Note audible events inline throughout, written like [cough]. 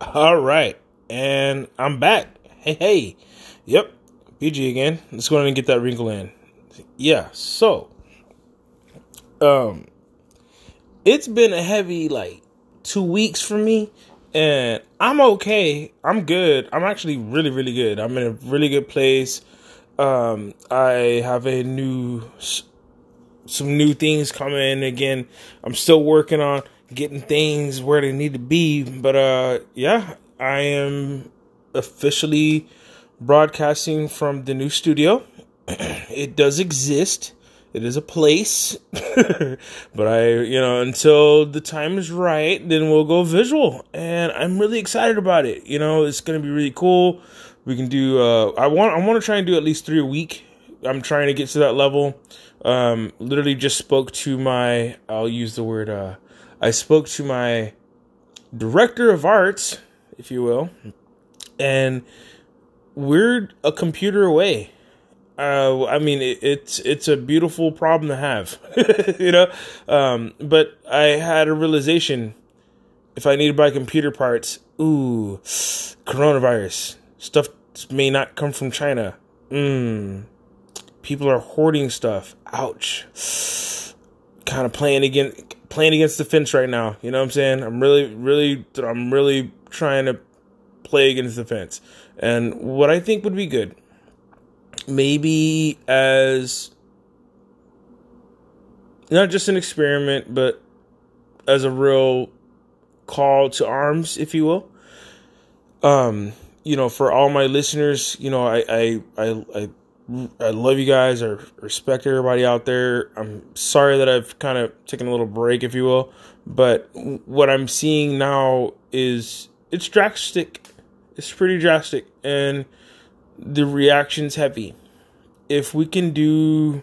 All right, and I'm back. Hey, hey, yep, PG again. Let's go ahead and get that wrinkle in. Yeah, so, um, it's been a heavy like two weeks for me, and I'm okay. I'm good. I'm actually really, really good. I'm in a really good place. Um, I have a new, some new things coming. Again, I'm still working on getting things where they need to be. But uh, yeah, I am officially broadcasting from the new studio. [clears throat] it does exist. It is a place, [laughs] but I, you know, until the time is right, then we'll go visual, and I'm really excited about it. You know, it's gonna be really cool. We can do. Uh, I want. I want to try and do at least three a week. I'm trying to get to that level. Um, literally just spoke to my. I'll use the word. Uh, I spoke to my director of arts, if you will, and we're a computer away. Uh, I mean, it, it's it's a beautiful problem to have, [laughs] you know. Um, but I had a realization: if I need to buy computer parts, ooh, coronavirus stuff may not come from China. Mm. People are hoarding stuff. Ouch. Kind of playing against playing against the fence right now. You know what I'm saying? I'm really, really, I'm really trying to play against the fence. And what I think would be good maybe as not just an experiment, but as a real call to arms, if you will. Um, you know, for all my listeners, you know, I I I I, I love you guys. I respect everybody out there. I'm sorry that I've kind of taken a little break, if you will, but what I'm seeing now is it's drastic. It's pretty drastic, and the reaction's heavy. If we can do,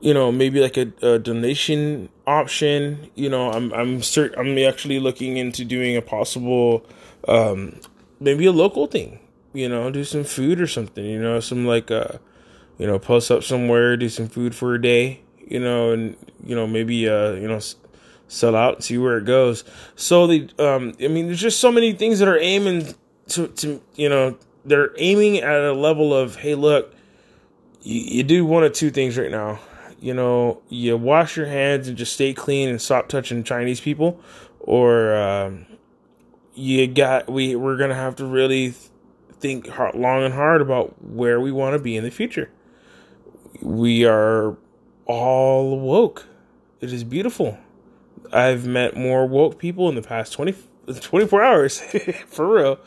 you know, maybe like a, a donation option, you know, I'm I'm cert- I'm actually looking into doing a possible, um, maybe a local thing. You know, do some food or something. You know, some like uh, you know, post up somewhere, do some food for a day. You know, and you know maybe uh, you know sell out and see where it goes. So the um, I mean, there's just so many things that are aiming to to you know they're aiming at a level of hey look you, you do one of two things right now you know you wash your hands and just stay clean and stop touching chinese people or um, you got we we're gonna have to really think hard, long and hard about where we want to be in the future. We are all woke. It is beautiful. I've met more woke people in the past 20 24 hours [laughs] for real.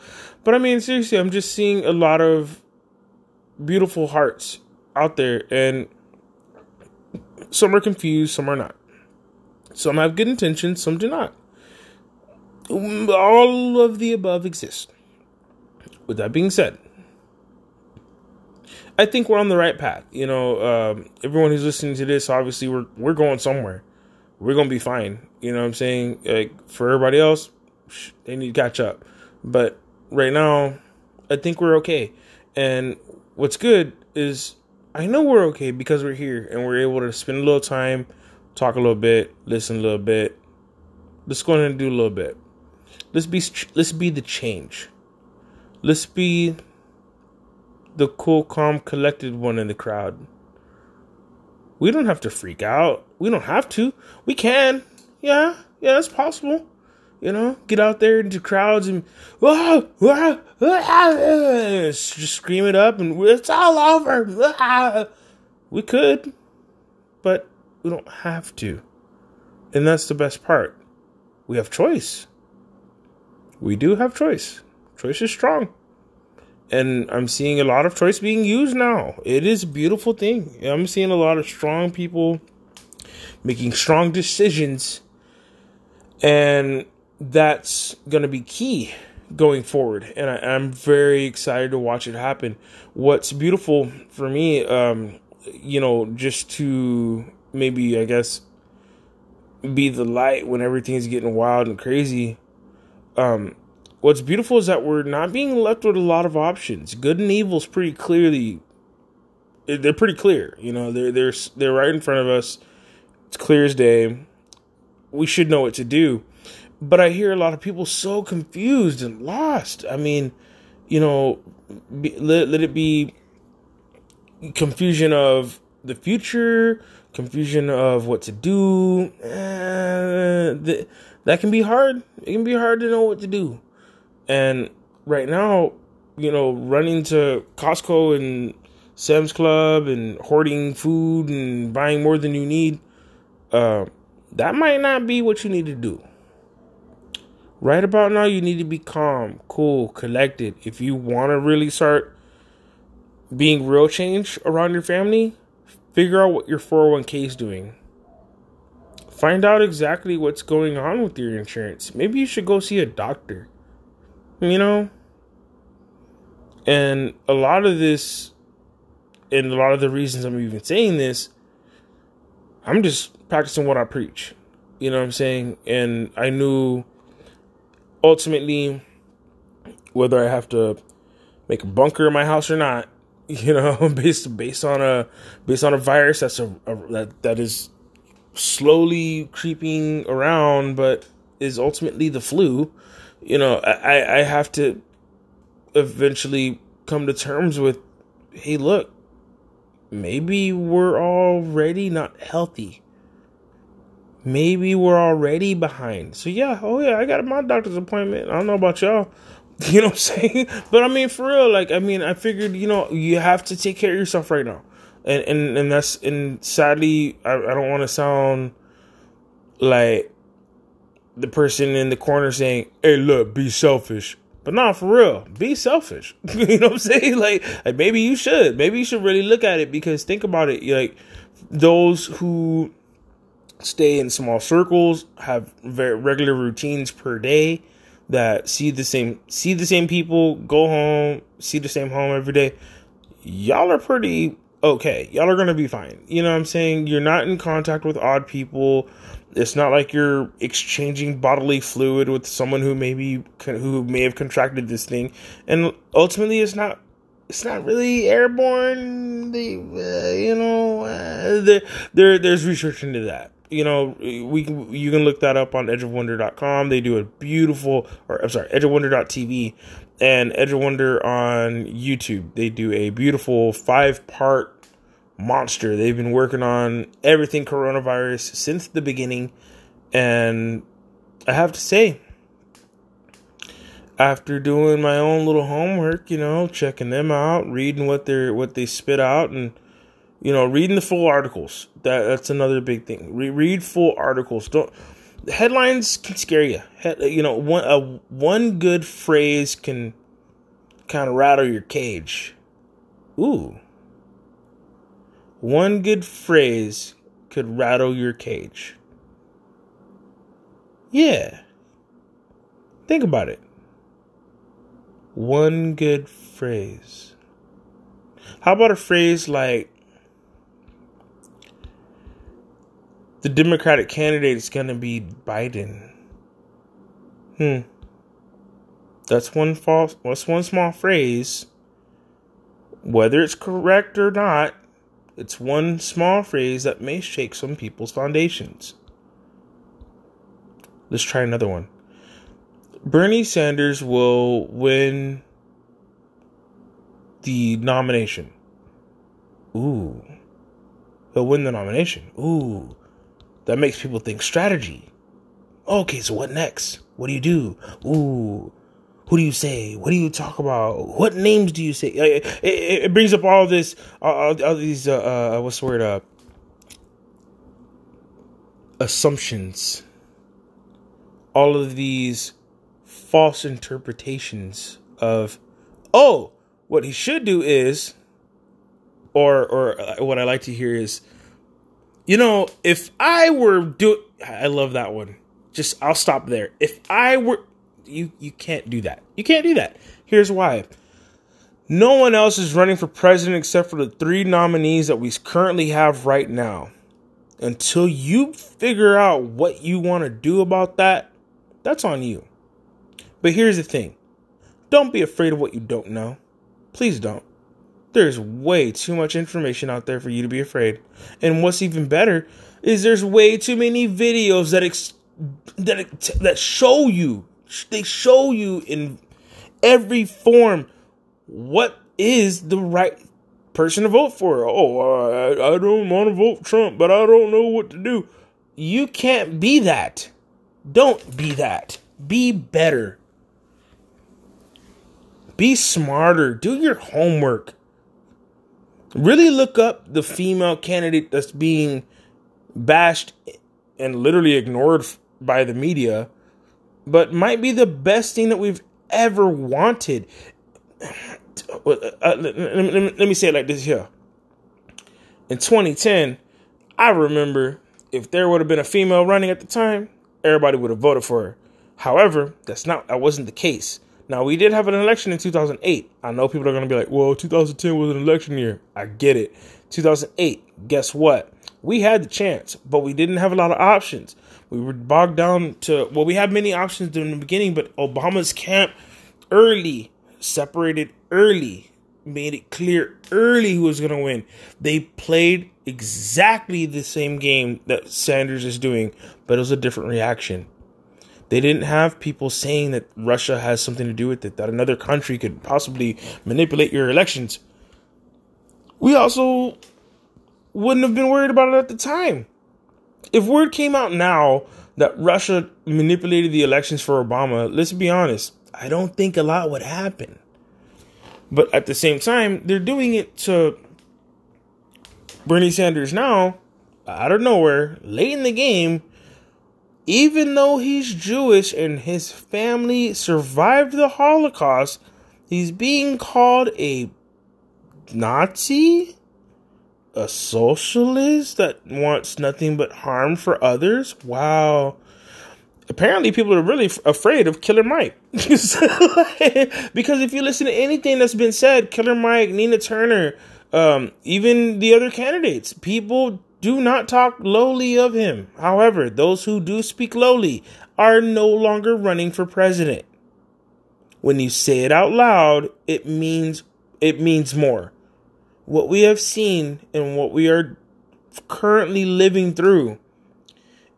But i mean seriously i'm just seeing a lot of beautiful hearts out there and some are confused some are not. Some have good intentions some do not. Um, all of the above exist with that being said i think we're on the right path you know um, everyone who's listening to this obviously we're we're going somewhere we're gonna be fine you know what i'm saying like for everybody else they need to catch up. But right now, I think we're okay. And what's good is I know we're okay because we're here and we're able to spend a little time, talk a little bit, listen a little bit. Let's go ahead and do a little bit. Let's be let's be the change. Let's be the cool, calm, collected one in the crowd. We don't have to freak out. We don't have to. We can. Yeah, yeah, it's possible. You know, get out there into crowds and whoa, whoa, whoa, just scream it up and it's all over. [laughs] We could, but we don't have to. And that's the best part. We have choice. We do have choice. Choice is strong. And I'm seeing a lot of choice being used now. It is a beautiful thing. I'm seeing a lot of strong people making strong decisions. And that's going to be key going forward and I, am very excited to watch it happen what's beautiful for me um you know just to maybe i guess be the light when everything's getting wild and crazy um what's beautiful is that we're not being left with a lot of options good and evil is pretty clearly they're pretty clear you know they're they're they're right in front of us it's clear as day we should know what to do but I hear a lot of people so confused and lost. I mean, you know, be, let, let it be confusion of the future, confusion of what to do. Uh, the, that can be hard. It can be hard to know what to do. And right now, you know, running to Costco and Sam's Club and hoarding food and buying more than you need, uh, that might not be what you need to do. Right about now, you need to be calm, cool, collected. If you want to really start being real change around your family, figure out what your 401k is doing. Find out exactly what's going on with your insurance. Maybe you should go see a doctor. You know? And a lot of this, and a lot of the reasons I'm even saying this, I'm just practicing what I preach. You know what I'm saying? And I knew ultimately whether I have to make a bunker in my house or not, [laughs] you know, [laughs] based based on a based on a virus that's a, a that that is slowly creeping around, but is ultimately the flu. You know, I I have to eventually come to terms with, hey, look, maybe we're already not healthy. Maybe we're already behind. So yeah, oh yeah, I got my doctor's appointment. I don't know about y'all. [laughs] You know what I'm saying? [laughs] But I mean for real, like I mean I figured, you know, you have to take care of yourself right now. And and, and that's and sadly I, I don't want to sound like the person in the corner saying, Hey look, be selfish. But not for real. Be selfish. [laughs] you know what I'm saying? [laughs] Like, like maybe you should. Maybe you should really look at it because think about it. Like those who stay in small circles, have very regular routines per day that see the same see the same people, go home, see the same home every day. Y'all are pretty okay. Y'all are to be fine. You know what I'm saying? You're not in contact with odd people. It's not like you're exchanging bodily fluid with someone who maybe who may have contracted this thing. And ultimately it's not it's not really airborne. Uh, you know, uh, there, there, there's research into that you know, we can, you can look that up on edgeofwonder.com. They do a beautiful, or I'm sorry, edgeofwonder.tv and Edge of Wonder on YouTube. They do a beautiful five part monster. They've been working on everything coronavirus since the beginning. And I have to say, after doing my own little homework, you know, checking them out, reading what they're what they spit out and you know, reading the full articles. That that's another big thing. Re- read full articles. Don't headlines can scare you. you know, one a one good phrase can kind of rattle your cage. Ooh. One good phrase could rattle your cage. Yeah. Think about it. One good phrase. How about a phrase like the Democratic candidate is going to be Biden. Hmm. That's one false. That's one small phrase. Whether it's correct or not, it's one small phrase that may shake some people's foundations. Let's try another one. Bernie Sanders will win the nomination. Ooh. He'll win the nomination. Ooh that makes people think strategy. Okay, so what next? What do you do? Ooh, who do you say? What do you talk about? What names do you say? It, it, it brings up all this, all, all these, uh, uh, what's the word? Uh, assumptions. All of these false interpretations of, oh, what he should do is, or or uh, what I like to hear is, you know, if I were do I love that one. Just I'll stop there. If I were you you can't do that. You can't do that. Here's why. No one else is running for president except for the three nominees that we currently have right now. Until you figure out what you want to do about that, that's on you. But here's the thing don't be afraid of what you don't know. Please don't. There's way too much information out there for you to be afraid. And what's even better is there's way too many videos that ex- that that show you they show you in every form what is the right person to vote for. Oh, I, I don't want to vote Trump, but I don't know what to do. You can't be that. Don't be that. Be better. Be smarter. Do your homework. Really look up the female candidate that's being bashed and literally ignored by the media, but might be the best thing that we've ever wanted. Uh, let, me say it like this here. In 2010, I remember if there would have been a female running at the time, everybody would have voted for her. However, that's not that wasn't the case. Now we did have an election in 2008. I know people are going to be like, "Well, 2010 was an election year." I get it. 2008. Guess what? We had the chance, but we didn't have a lot of options. We were bogged down to well, we had many options during the beginning, but Obama's camp early separated early, made it clear early who was going to win. They played exactly the same game that Sanders is doing, but it was a different reaction. They didn't have people saying that Russia has something to do with it, that another country could possibly manipulate your elections. We also wouldn't have been worried about it at the time. If word came out now that Russia manipulated the elections for Obama, let's be honest, I don't think a lot would happen. But at the same time, they're doing it to Bernie Sanders now, out of nowhere, late in the game, even though he's Jewish and his family survived the Holocaust, he's being called a Nazi, a socialist that wants nothing but harm for others. Wow. Apparently, people are really afraid of Killer Mike. [laughs] [laughs] because if you listen to anything that's been said, Killer Mike, Nina Turner, um, even the other candidates, people do not talk lowly of him. However, those who do speak lowly are no longer running for president. When you say it out loud, it means it means more. What we have seen and what we are currently living through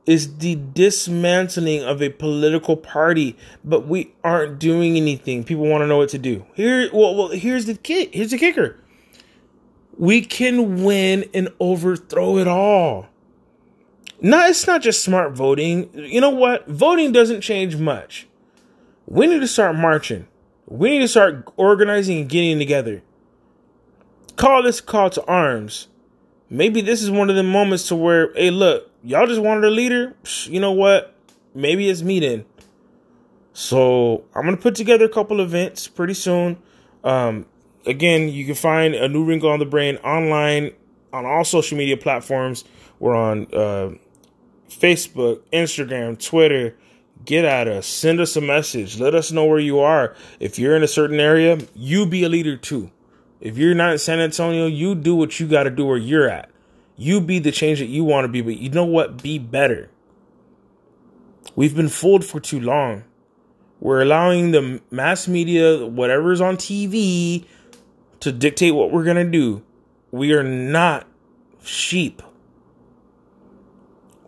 is the dismantling of a political party, but we aren't doing anything. People want to know what to do. Here, well, well here's the kick. Here's the kicker we can win and overthrow it all. No, it's not just smart voting. You know what? Voting doesn't change much. We need to start marching. We need to start organizing and getting together. Call this call to arms. Maybe this is one of the moments to where, hey, look, y'all just wanted a leader. You know what? Maybe it's me then. So I'm gonna put together a couple events pretty soon. Um, again, you can find a new wrinkle on the brain online on all social media platforms. We're on uh, Facebook, Instagram, Twitter. Get at us. Send us a message. Let us know where you are. If you're in a certain area, you be a leader too. If you're not in San Antonio, you do what you got to do where you're at. You be the change that you want to be, but you know what? Be better. We've been fooled for too long. We're allowing the mass media, whatever's on TV, to dictate what we're going to do. We are not sheep.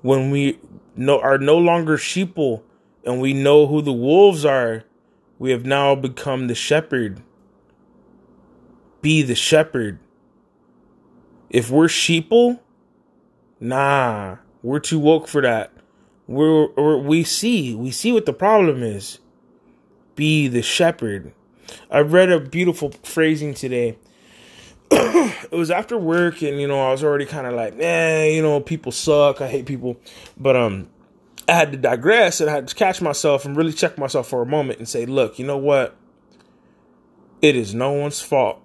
When we no, are no longer sheeple and we know who the wolves are, we have now become the shepherd. Be the shepherd. If we're sheeple, nah, we're too woke for that. We're, we're we see we see what the problem is. Be the shepherd. I read a beautiful phrasing today. [clears throat] it was after work, and you know, I was already kind of like, eh, you know, people suck. I hate people, but um, I had to digress and I had to catch myself and really check myself for a moment and say, look, you know what? It is no one's fault,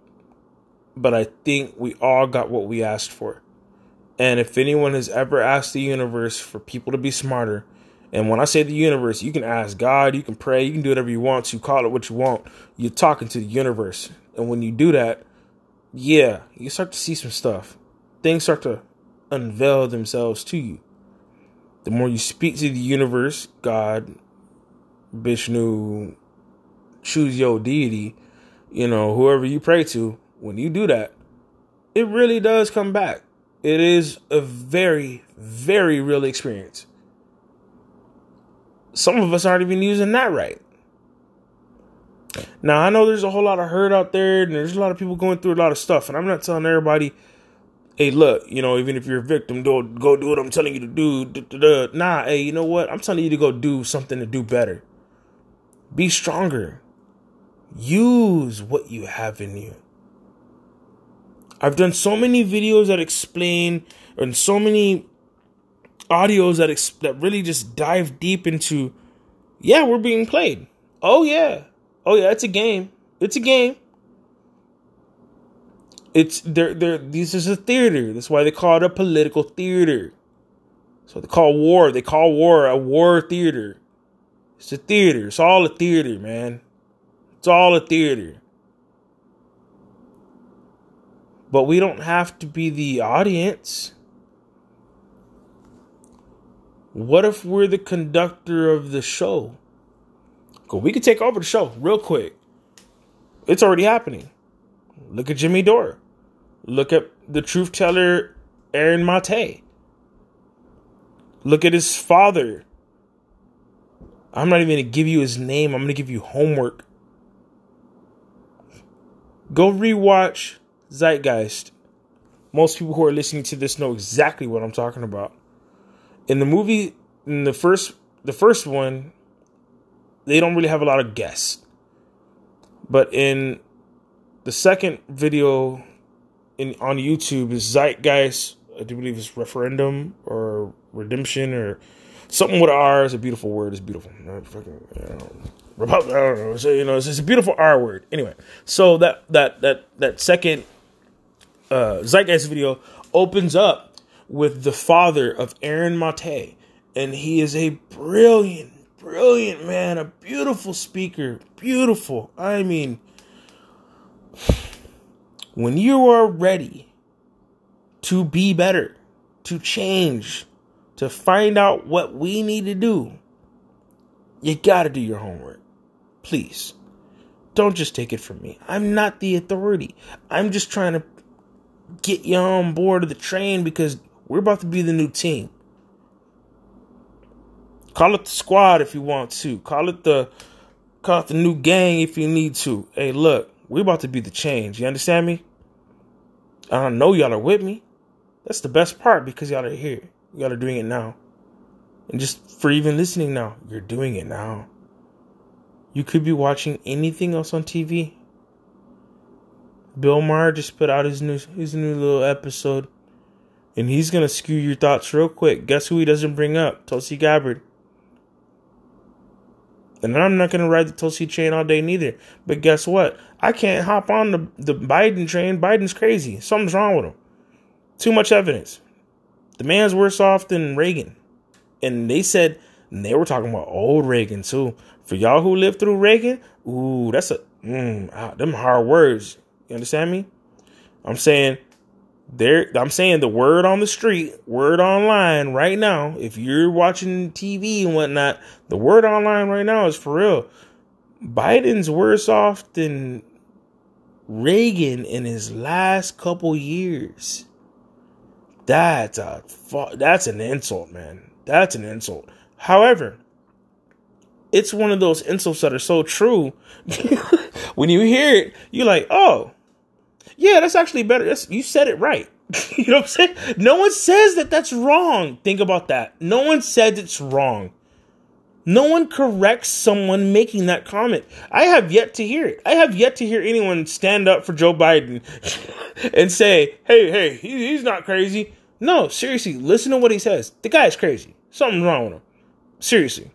but I think we all got what we asked for. And if anyone has ever asked the universe for people to be smarter, and when I say the universe, you can ask God, you can pray, you can do whatever you want to, call it what you want. You're talking to the universe. And when you do that, yeah, you start to see some stuff. Things start to unveil themselves to you. The more you speak to the universe, God, Vishnu, choose your deity, you know, whoever you pray to, when you do that, it really does come back. It is a very, very real experience. some of us aren't even using that right. Now I know there's a whole lot of hurt out there, and there's a lot of people going through a lot of stuff, and I'm not telling everybody, "Hey, look, you know, even if you're a victim, don't go do what I'm telling you to do." Da, da, da. Nah, hey, you know what? I'm telling you to go do something to do better. Be stronger. Use what you have in you. I've done so many videos that explain, and so many audios that that really just dive deep into. Yeah, we're being played. Oh yeah, Oh yeah, it's a game. It's a game. It's they're they're this is a theater. That's why they call it a political theater. So they call war. They call war a war theater. It's a theater. It's all a theater, man. It's all a theater. But we don't have to be the audience. What if we're the conductor of the show? Cause we could take over the show real quick. It's already happening. Look at Jimmy Dore. Look at the truth teller Aaron Mate. Look at his father. I'm not even gonna give you his name. I'm gonna give you homework. Go rewatch Zeitgeist. Most people who are listening to this know exactly what I'm talking about. In the movie, in the first, the first one, they don't really have a lot of guests. But in the second video in on YouTube is Zeitgeist, I do believe it's referendum or redemption or something with R It's a beautiful word. It's beautiful. I don't know. So, you know, it's, it's, a beautiful R word. Anyway, so that that that that second uh, Zeitgeist video opens up with the father of Aaron Mate, and he is a brilliant, brilliant man, a beautiful speaker, beautiful. I mean, when you are ready to be better, to change, to find out what we need to do, you got to do your homework. Please. Don't just take it from me. I'm not the authority. I'm just trying to get you on board of the train because we're about to be the new team. Call it the squad if you want to. Call it the call it the new gang if you need to. Hey, look, we're about to be the change. You understand me? I know y'all are with me. That's the best part because y'all are here. Y'all are doing it now. And just for even listening now, you're doing it now. You could be watching anything else on TV. Bill Maher just put out his new his new little episode. And he's gonna skew your thoughts real quick. Guess who he doesn't bring up? Tulsi Gabbard. And I'm not to ride the Tulsi train all day neither. But guess what? I can't hop on the, the Biden train. Biden's crazy. Something's wrong with him. Too much evidence. The man's worse off than Reagan. And they said, and they were talking about old Reagan too. For y'all who lived through Reagan, ooh, that's a, mm, ah, them hard words. You understand me? I'm saying there I'm saying the word on the street, word online right now, if you're watching TV and whatnot, the word online right now is for real. Biden's worse off than Reagan in his last couple years. That's a that's an insult, man. That's an insult. However, it's one of those insults that are so true. [laughs] when you hear it, you're like, "Oh, yeah, that's actually better. That's, you said it right. [laughs] you know what I'm saying? No one says that that's wrong. Think about that. No one said it's wrong. No one corrects someone making that comment. I have yet to hear it. I have yet to hear anyone stand up for Joe Biden [laughs] and say, hey, hey, he's not crazy. No, seriously, listen to what he says. The guy's crazy. Something's wrong with him. Seriously.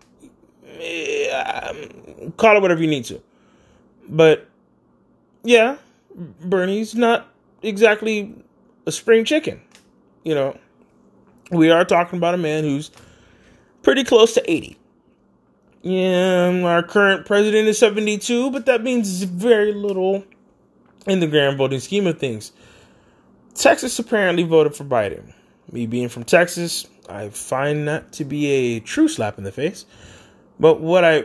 Eh, um, call it whatever you need to. But, yeah, Bernie's not exactly a spring chicken. You know, we are talking about a man who's pretty close to 80. Yeah, our current president is 72, but that means very little in the grand voting scheme of things. Texas apparently voted for Biden. Me being from Texas, I find that to be a true slap in the face. But what I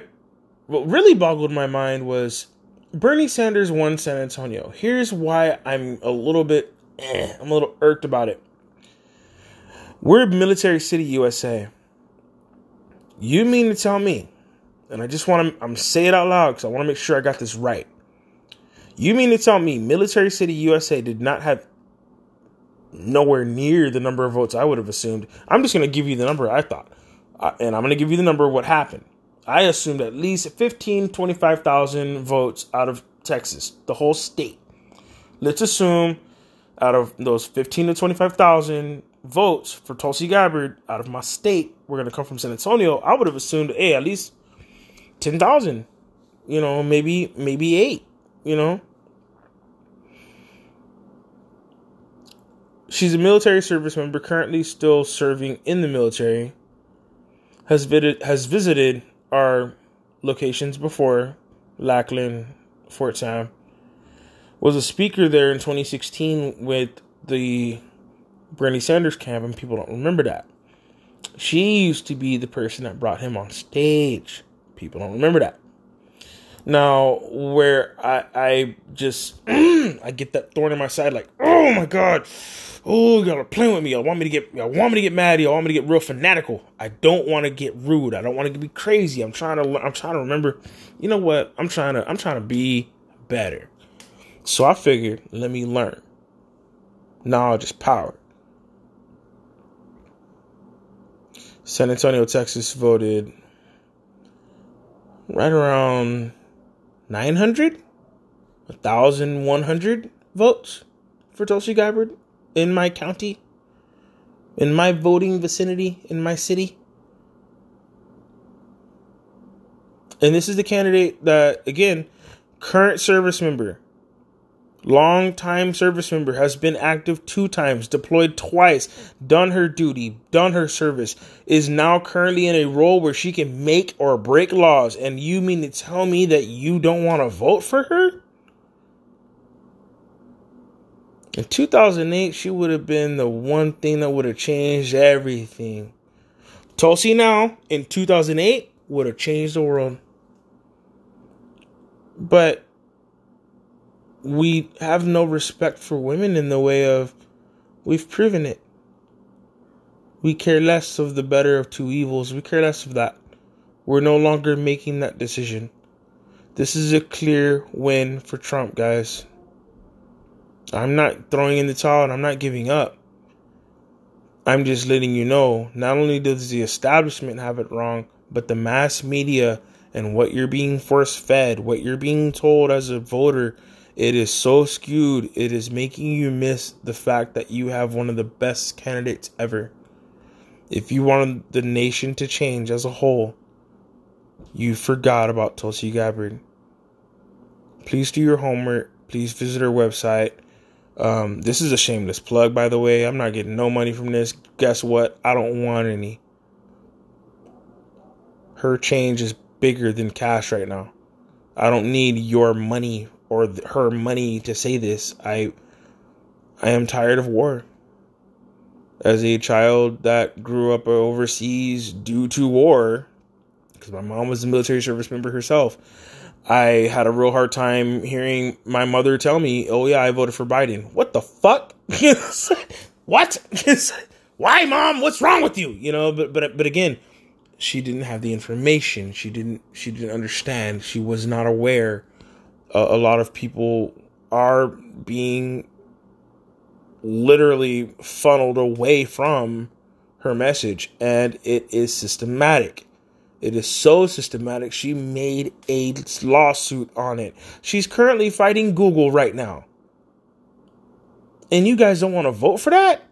what really boggled my mind was Bernie Sanders won San Antonio. Here's why I'm a little bit, eh, I'm a little irked about it. We're military city USA. You mean to tell me, and I just want to, I'm say it out loud because I want to make sure I got this right. You mean to tell me Military City, USA did not have nowhere near the number of votes I would have assumed? I'm just going to give you the number I thought. And I'm going to give you the number of what happened. I assumed at least 15, 25,000 votes out of Texas, the whole state. Let's assume out of those 15 to 25,000 votes for Tulsi Gabbard out of my state we're going to come from San Antonio, I would have assumed, hey, at least 10,000, you know, maybe, maybe eight, you know. She's a military service member, currently still serving in the military. Has visited, has visited our locations before, Lackland, Fort Sam. Was a speaker there in 2016 with the Bernie Sanders camp, and people don't remember that. She used to be the person that brought him on stage. People don't remember that. Now, where I I just [clears throat] I get that thorn in my side, like, oh my god, oh y'all are playing with me. Y'all want me to get y'all want me to get mad. Y'all want me to get real fanatical. I don't want to get rude. I don't want to be crazy. I'm trying to I'm trying to remember. You know what? I'm trying to I'm trying to be better. So I figured, let me learn. Knowledge is power. San Antonio, Texas voted right around 900, 1,100 votes for Tulsi Gabbard in my county, in my voting vicinity, in my city. And this is the candidate that, again, current service member, long time service member, has been active two times, deployed twice, done her duty, done her service, is now currently in a role where she can make or break laws. And you mean to tell me that you don't want to vote for her? In 2008, she would have been the one thing that would have changed everything. Tulsi now, in 2008, would have changed the world. But we have no respect for women in the way of we've proven it. We care less of the better of two evils. We care less of that. We're no longer making that decision. This is a clear win for Trump, guys. I'm not throwing in the towel and I'm not giving up. I'm just letting you know not only does the establishment have it wrong, but the mass media and what you're being force fed, what you're being told as a voter it is so skewed, it is making you miss the fact that you have one of the best candidates ever. If you wanted the nation to change as a whole, you forgot about Tulsi Gabbard. Please do your homework. Please visit her website. Um, this is a shameless plug, by the way. I'm not getting no money from this. Guess what? I don't want any. Her change is bigger than cash right now. I don't need your money or her money to say this. I I am tired of war. As a child that grew up overseas due to war, because my mom was a military service member herself, I had a real hard time hearing my mother tell me, "Oh yeah, I voted for Biden." What the fuck? [laughs] what? [laughs] Why, mom? What's wrong with you? You know, but but but again, she didn't have the information. She didn't she didn't understand. She was not aware a lot of people are being literally funneled away from her message and it is systematic it is so systematic she made a lawsuit on it she's currently fighting google right now and you guys don't want to vote for that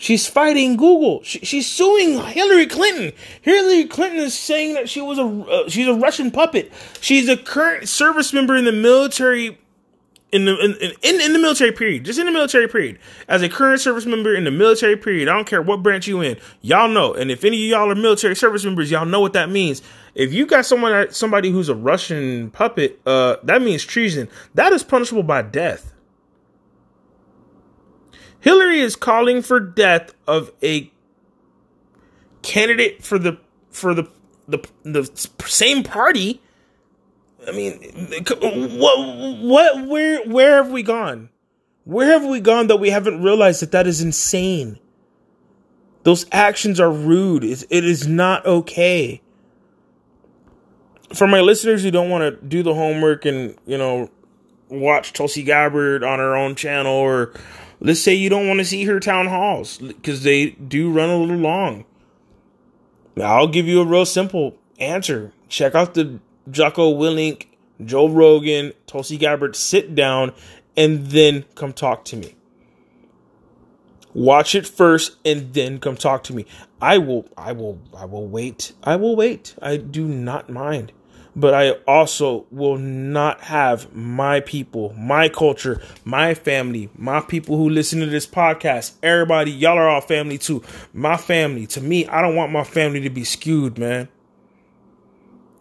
She's fighting Google. She, she's suing Hillary Clinton. Hillary Clinton is saying that she was a uh, she's a Russian puppet. She's a current service member in the military in the in, in, in the military period, just in the military period, as a current service member in the military period. I don't care what branch you in, y'all know. And if any of y'all are military service members, y'all know what that means. If you got someone somebody who's a Russian puppet, uh, that means treason. That is punishable by death. Hillary is calling for death of a candidate for the for the the the same party. I mean, what what where where have we gone? Where have we gone that we haven't realized that that is insane? Those actions are rude. It's, it is not okay. For my listeners who don't want to do the homework and, you know, watch Tulsi Gabbard on her own channel, or let's say you don't want to see her town halls because they do run a little long. I'll give you a real simple answer. Check out the Jocko Willink, Joe Rogan, Tulsi Gabbard sit down, and then come talk to me. Watch it first and then come talk to me. I will I will I will wait. I will wait. I do not mind. But I also will not have my people, my culture, my family, my people who listen to this podcast, everybody, y'all are all family too. My family, to me, I don't want my family to be skewed, man.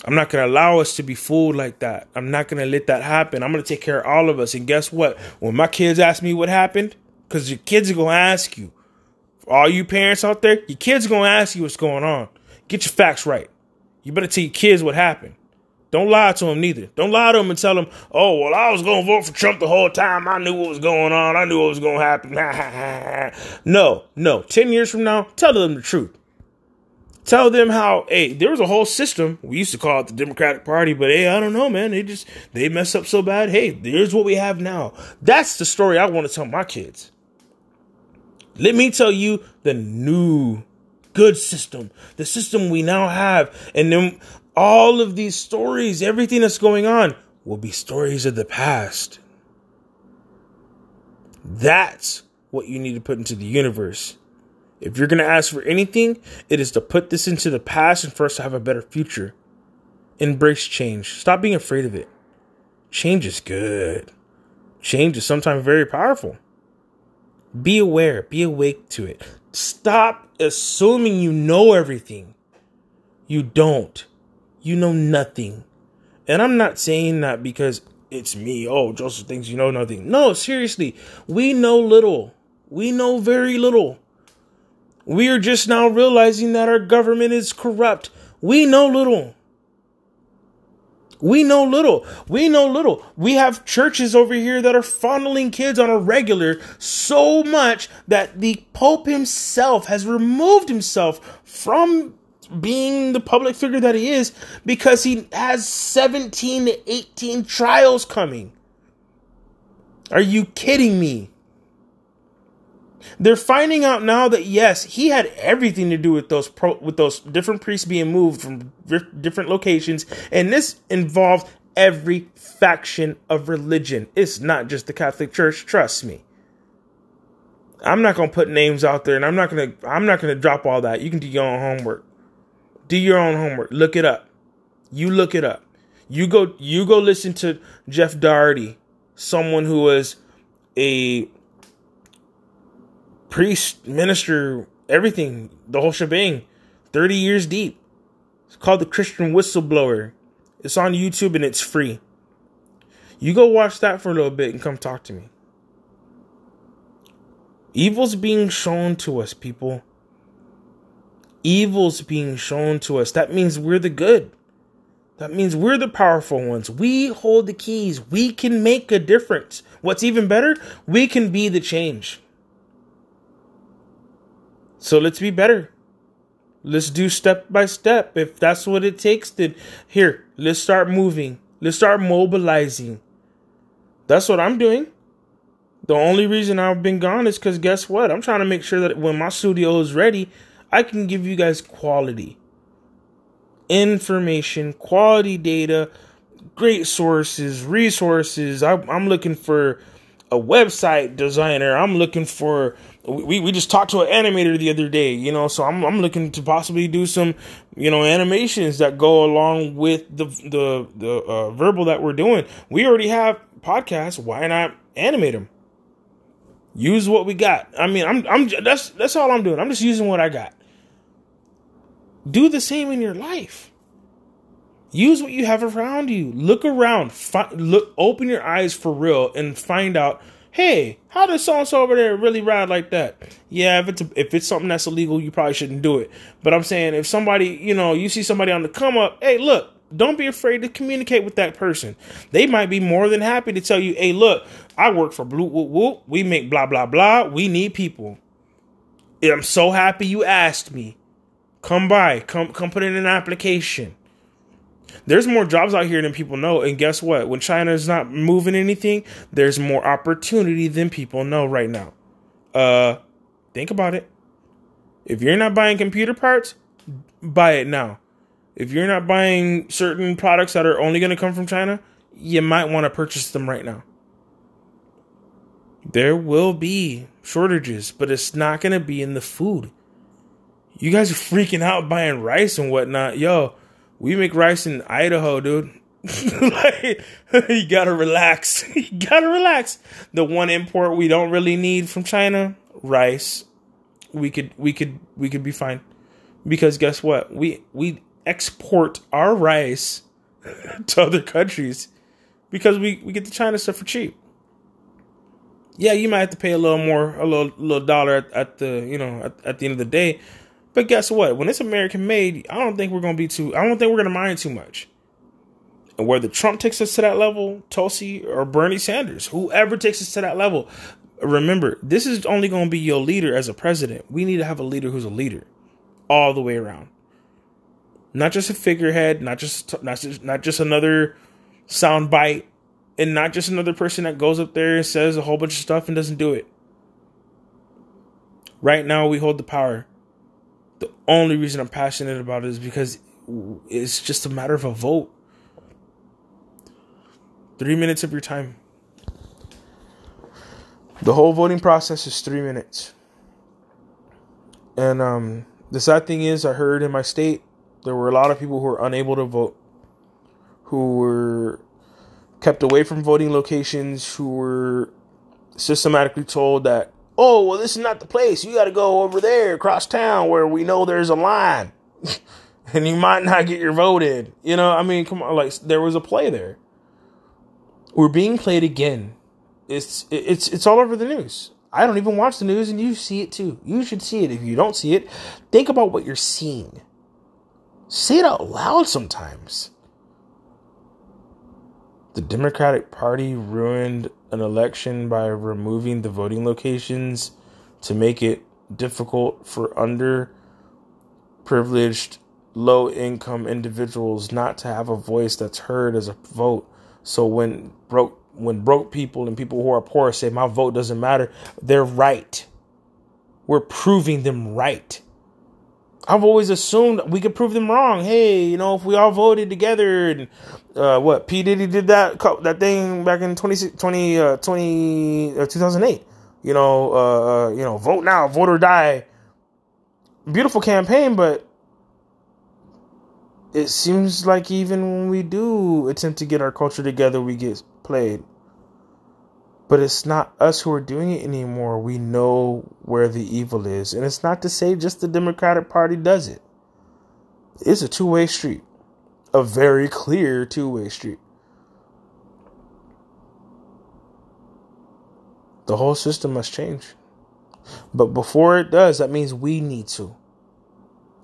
I'm not going to allow us to be fooled like that. I'm not going to let that happen. I'm going to take care of all of us. And guess what? When my kids ask me what happened, because your kids are going to ask you. For all you parents out there, your kids are going to ask you what's going on. Get your facts right. You better tell your kids what happened. Don't lie to them neither. Don't lie to them and tell them, oh, well, I was going to vote for Trump the whole time. I knew what was going on. I knew what was going to happen. [laughs] no, no. 10 years from now, tell them the truth. Tell them how, hey, there was a whole system. We used to call it the Democratic Party, but hey, I don't know, man. They just, they mess up so bad. Hey, here's what we have now. That's the story I want to tell my kids. Let me tell you the new good system, the system we now have. And then all of these stories, everything that's going on, will be stories of the past. That's what you need to put into the universe. If you're going to ask for anything, it is to put this into the past and for us to have a better future. Embrace change. Stop being afraid of it. Change is good. Change is sometimes very powerful. Be aware, be awake to it. Stop assuming you know everything. You don't. You know nothing. And I'm not saying that because it's me. Oh, Joseph thinks you know nothing. No, seriously. We know little. We know very little. We are just now realizing that our government is corrupt. We know little. We know little. We know little. We have churches over here that are fondling kids on a regular so much that the Pope himself has removed himself from being the public figure that he is because he has 17 to 18 trials coming. Are you kidding me? They're finding out now that yes, he had everything to do with those pro, with those different priests being moved from different locations, and this involved every faction of religion. It's not just the Catholic Church. Trust me. I'm not gonna put names out there, and I'm not gonna I'm not gonna drop all that. You can do your own homework. Do your own homework. Look it up. You look it up. You go you go listen to Jeff Doherty, someone who was a priest, minister, everything, the whole shebang, 30 years deep. It's called The Christian Whistleblower. It's on YouTube and it's free. You go watch that for a little bit and come talk to me. Evil's being shown to us, people. Evil's being shown to us. That means we're the good. That means we're the powerful ones. We hold the keys. We can make a difference. What's even better, we can be the change. So let's be better. Let's do step by step. If that's what it takes, then here, let's start moving. Let's start mobilizing. That's what I'm doing. The only reason I've been gone is because guess what? I'm trying to make sure that when my studio is ready, I can give you guys quality information, quality data, great sources, resources. I, am looking for a website designer. I'm looking for we, we just talked to an animator the other day, you know, so I'm I'm looking to possibly do some, you know, animations that go along with the the the uh, verbal that we're doing. We already have podcasts. Why not animate them? Use what we got. I mean, I'm I'm that's that's all I'm doing. I'm just using what I got. Do the same in your life. Use what you have around you. Look around. Fi- look. Open your eyes for real and find out hey, how does so and so over there really ride like that? Yeah, if it's a, if it's something that's illegal, you probably shouldn't do it. But I'm saying if somebody, you know, you see somebody on the come up, hey, look, don't be afraid to communicate with that person. They might be more than happy to tell you, hey, look, I work for Blue Whoop Whoop. We make blah blah blah. We need people. I'm so happy you asked me. Come by, come come put in an application. There's more jobs out here than people know, and guess what? When China is not moving anything, there's more opportunity than people know right now. Uh, think about it. If you're not buying computer parts, buy it now. If you're not buying certain products that are only going to come from China, you might want to purchase them right now. There will be shortages, but it's not going to be in the food. You guys are freaking out buying rice and whatnot. Yo, we make rice in Idaho, dude. [laughs] like, [laughs] you gotta relax. [laughs] you gotta relax. The one import we don't really need from China, rice. We could, we could, we could be fine. Because guess what? We we export our rice to other countries because we, we get the China stuff for cheap yeah, you might have to pay a little more, a little little dollar at, at the you know at, at, the end of the day. But guess what? When it's American made, I don't think we're gonna be too. I don't think we're gonna mind too much. And whether Trump takes us to that level, Tulsi or Bernie Sanders, whoever takes us to that level, remember this is only gonna be your leader as a president. We need to have a leader who's a leader, all the way around. Not just a figurehead, not just not just not just another soundbite and not just another person that goes up there and says a whole bunch of stuff and doesn't do it. Right now, we hold the power. The only reason I'm passionate about it is because it's just a matter of a vote. Three minutes of your time. The whole voting process is three minutes. And um, the sad thing is, I heard in my state there were a lot of people who were unable to vote, who were kept away from voting locations who were systematically told that, oh, well, this is not the place. You got to go over there across town where we know there's a line. [laughs] and you might not get your vote in. You know, I mean, come on, like there was a play there. We're being played again. It's it's it's all over the news. I don't even watch the news and you see it too. You should see it. If you don't see it, think about what you're seeing. Say it out loud sometimes. The Democratic Party ruined an election by removing the voting locations to make it difficult for underprivileged, low income individuals not to have a voice that's heard as a vote. So when broke when broke people and people who are poor say my vote doesn't matter, they're right. We're proving them right. I've always assumed we could prove them wrong. Hey, you know, if we all voted together and uh, what P Diddy did that that thing back in 20, 20, uh, 20 uh, 2008. You know, uh, uh, you know, vote now, vote or die. Beautiful campaign, but it seems like even when we do attempt to get our culture together, we get played. But it's not us who are doing it anymore. We know where the evil is. And it's not to say just the Democratic Party does it. It's a two way street, a very clear two way street. The whole system must change. But before it does, that means we need to.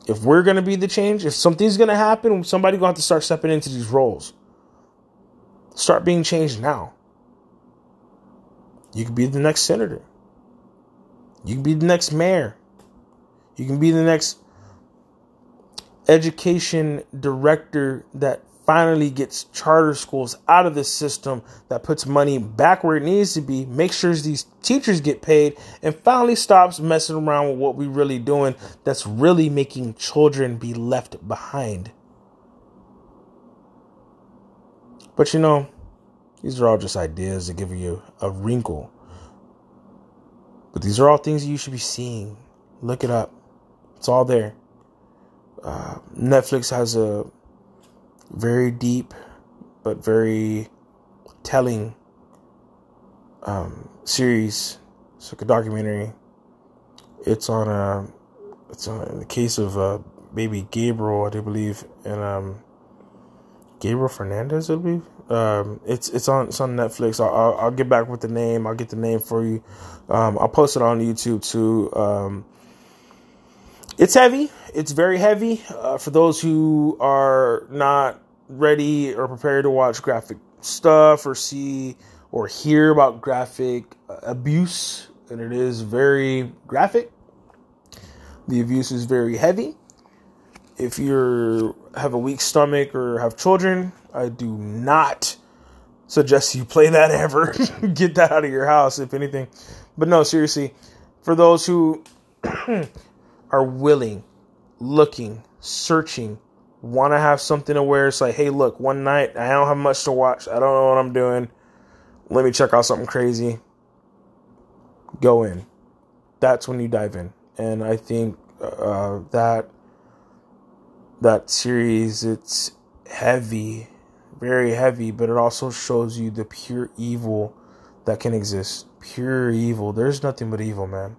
If we're going to be the change, if something's going to happen, somebody's going to have to start stepping into these roles. Start being changed now. You can be the next senator. You can be the next mayor. You can be the next education director that finally gets charter schools out of the system that puts money back where it needs to be, makes sure these teachers get paid, and finally stops messing around with what we're really doing that's really making children be left behind. But you know, these are all just ideas to give you a wrinkle. But these are all things you should be seeing. Look it up. It's all there. Uh, Netflix has a very deep but very telling um, series. It's like a documentary. It's on a. Uh, it's on the case of uh, baby Gabriel, I do believe, and um, Gabriel Fernandez, I believe. Um, it's it's on it's on Netflix. I'll, I'll, I'll get back with the name. I'll get the name for you. Um, I'll post it on YouTube too. Um, it's heavy. It's very heavy uh, for those who are not ready or prepared to watch graphic stuff or see or hear about graphic uh, abuse, and it is very graphic. The abuse is very heavy. If you have a weak stomach or have children, I do not suggest you play that [laughs] ever. [laughs] Get that out of your house, if anything. But no, seriously, for those who [clears throat] are willing, looking, searching, want to have something to wear, it's like, hey, look, one night I don't have much to watch. I don't know what I'm doing. Let me check out something crazy. Go in. That's when you dive in, and I think uh, that that series it's heavy, very heavy, but it also shows you the pure evil that can exist. Pure evil. There's nothing but evil, man.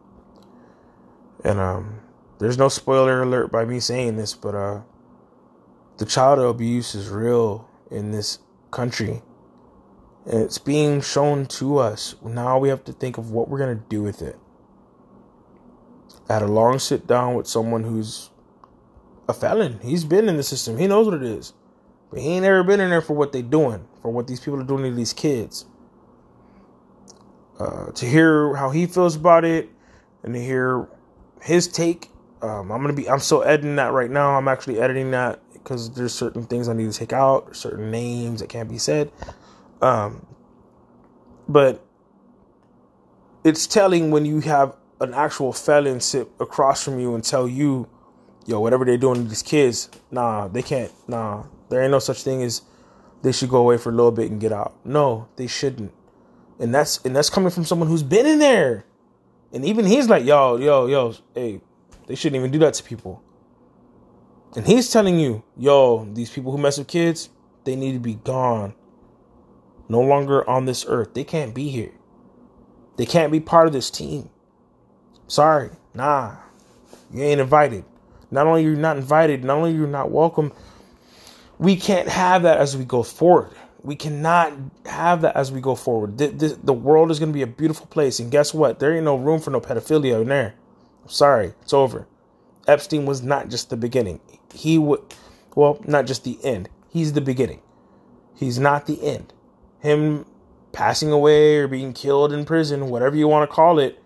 And um, there's no spoiler alert by me saying this, but uh, the child abuse is real in this country. And it's being shown to us. Now we have to think of what we're going to do with it. I had a long sit down with someone who's a felon. He's been in the system. He knows what it is. But he ain't ever been in there for what they doing, for what these people are doing to these kids. Uh, to hear how he feels about it and to hear his take, um, I'm gonna be. I'm still editing that right now. I'm actually editing that because there's certain things I need to take out, certain names that can't be said. Um, but it's telling when you have an actual felon sit across from you and tell you, yo, whatever they're doing to these kids, nah, they can't, nah, there ain't no such thing as they should go away for a little bit and get out. No, they shouldn't. And that's and that's coming from someone who's been in there. And even he's like, yo, yo, yo, hey, they shouldn't even do that to people. And he's telling you, yo, these people who mess with kids, they need to be gone. No longer on this earth. They can't be here. They can't be part of this team. Sorry. Nah. You ain't invited. Not only you're not invited, not only you're not welcome, we can't have that as we go forward. We cannot have that as we go forward. The, the, the world is going to be a beautiful place. And guess what? There ain't no room for no pedophilia in there. sorry. It's over. Epstein was not just the beginning. He would, well, not just the end. He's the beginning. He's not the end. Him passing away or being killed in prison, whatever you want to call it,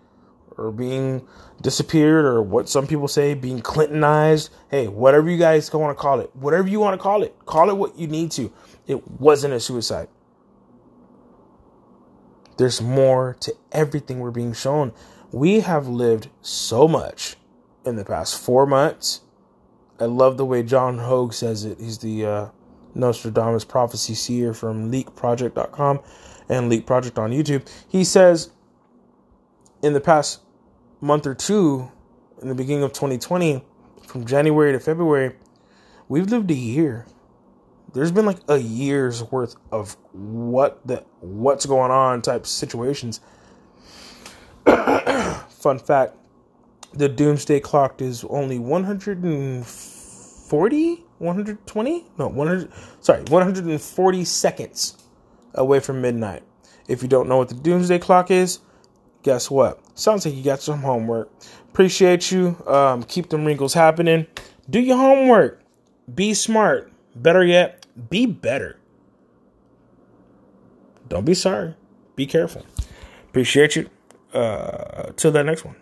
or being disappeared, or what some people say, being Clintonized. Hey, whatever you guys want to call it, whatever you want to call it, call it what you need to. It wasn't a suicide. There's more to everything we're being shown. We have lived so much in the past four months. I love the way John Hogue says it. He's the uh, Nostradamus prophecy seer from leakproject.com and Leak Project on YouTube. He says in the past month or two, in the beginning of 2020, from January to February, we've lived a year. There's been like a year's worth of what the what's going on type situations. [coughs] Fun fact: the doomsday clock is only 140, 120, no 100. Sorry, 140 seconds away from midnight. If you don't know what the doomsday clock is, guess what? Sounds like you got some homework. Appreciate you. Um, keep them wrinkles happening. Do your homework. Be smart. Better yet, be better. Don't be sorry. Be careful. Appreciate you. Uh, till that next one.